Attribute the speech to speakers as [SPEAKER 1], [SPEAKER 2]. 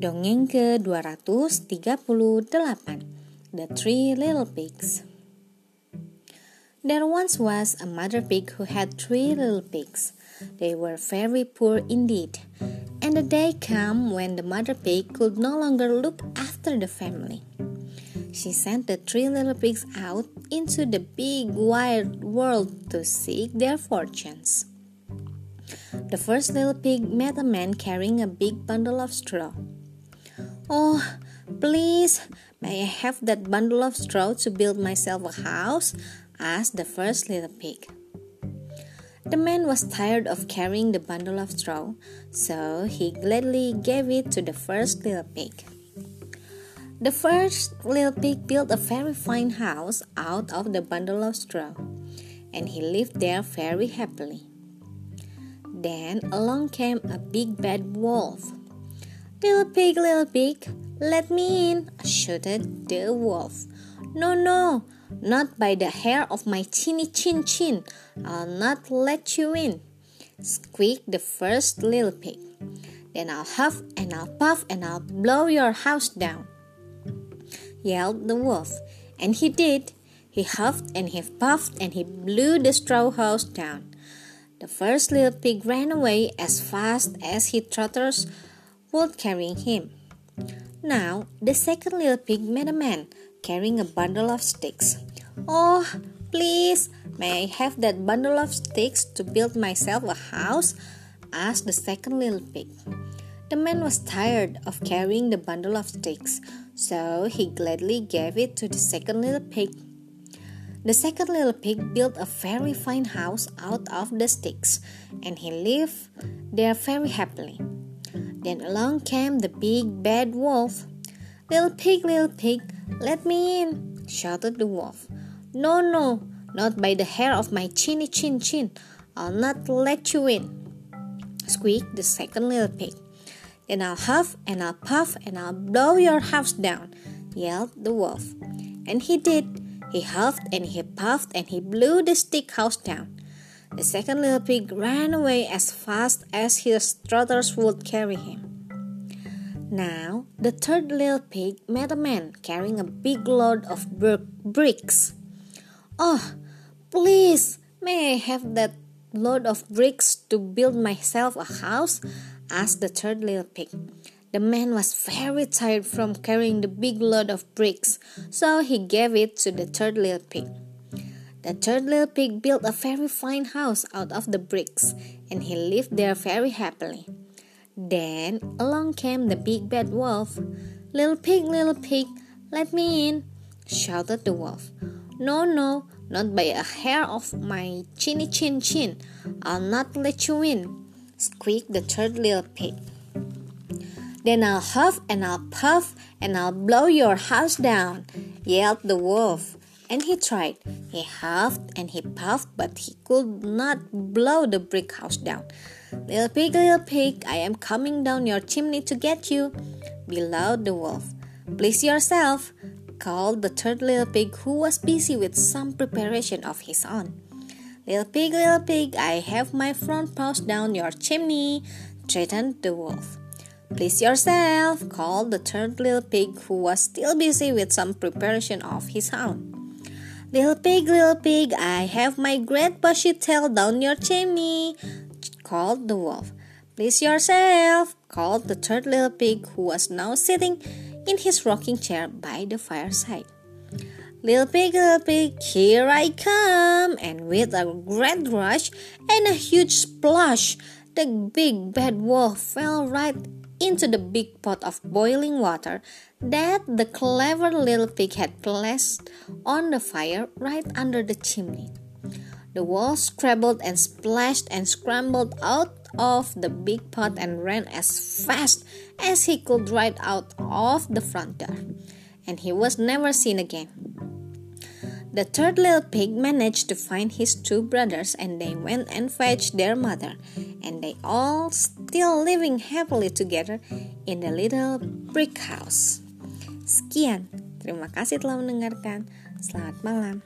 [SPEAKER 1] Dongeng ke-238 The Three Little Pigs There once was a mother pig who had three little pigs. They were very poor indeed, and the day came when the mother pig could no longer look after the family. She sent the three little pigs out into the big wide world to seek their fortunes. The first little pig met a man carrying a big bundle of straw. Oh, please, may I have that bundle of straw to build myself a house? asked the first little pig. The man was tired of carrying the bundle of straw, so he gladly gave it to the first little pig. The first little pig built a very fine house out of the bundle of straw, and he lived there very happily. Then along came a big bad wolf. Little pig, little pig, let me in, shouted the wolf. No, no, not by the hair of my chinny chin chin. I'll not let you in, squeaked the first little pig. Then I'll huff and I'll puff and I'll blow your house down, yelled the wolf. And he did. He huffed and he puffed and he blew the straw house down. The first little pig ran away as fast as he trotters would carry him. Now the second little pig met a man carrying a bundle of sticks. Oh, please, may I have that bundle of sticks to build myself a house? asked the second little pig. The man was tired of carrying the bundle of sticks, so he gladly gave it to the second little pig. The second little pig built a very fine house out of the sticks, and he lived there very happily. Then along came the big bad wolf. Little pig, little pig, let me in, shouted the wolf. No, no, not by the hair of my chinny chin chin. I'll not let you in, squeaked the second little pig. Then I'll huff and I'll puff and I'll blow your house down, yelled the wolf. And he did. He huffed and he puffed and he blew the stick house down. The second little pig ran away as fast as his trotters would carry him. Now, the third little pig met a man carrying a big load of bricks. Oh, please, may I have that load of bricks to build myself a house? asked the third little pig. The man was very tired from carrying the big load of bricks, so he gave it to the third little pig. The third little pig built a very fine house out of the bricks, and he lived there very happily. Then along came the big bad wolf. Little pig, little pig, let me in, shouted the wolf. No, no, not by a hair of my chinny chin chin. I'll not let you in, squeaked the third little pig. Then I'll huff and I'll puff and I'll blow your house down, yelled the wolf. And he tried. He huffed and he puffed, but he could not blow the brick house down. Little pig, little pig, I am coming down your chimney to get you, bellowed the wolf. Please yourself, called the third little pig who was busy with some preparation of his own. Little pig, little pig, I have my front paws down your chimney, threatened the wolf. Please yourself, called the third little pig who was still busy with some preparation of his own. Little pig, little pig, I have my great bushy tail down your chimney, called the wolf. Please yourself, called the third little pig who was now sitting in his rocking chair by the fireside. Little pig, little pig, here I come! And with a great rush and a huge splash, the big bad wolf fell right into the big pot of boiling water that the clever little pig had placed on the fire right under the chimney. The wolf scrabbled and splashed and scrambled out of the big pot and ran as fast as he could right out of the front door, and he was never seen again. The third little pig managed to find his two brothers and they went and fetched their mother, and they all still living happily together in the little brick house. Sekian, terima kasih telah mendengarkan. Selamat malam.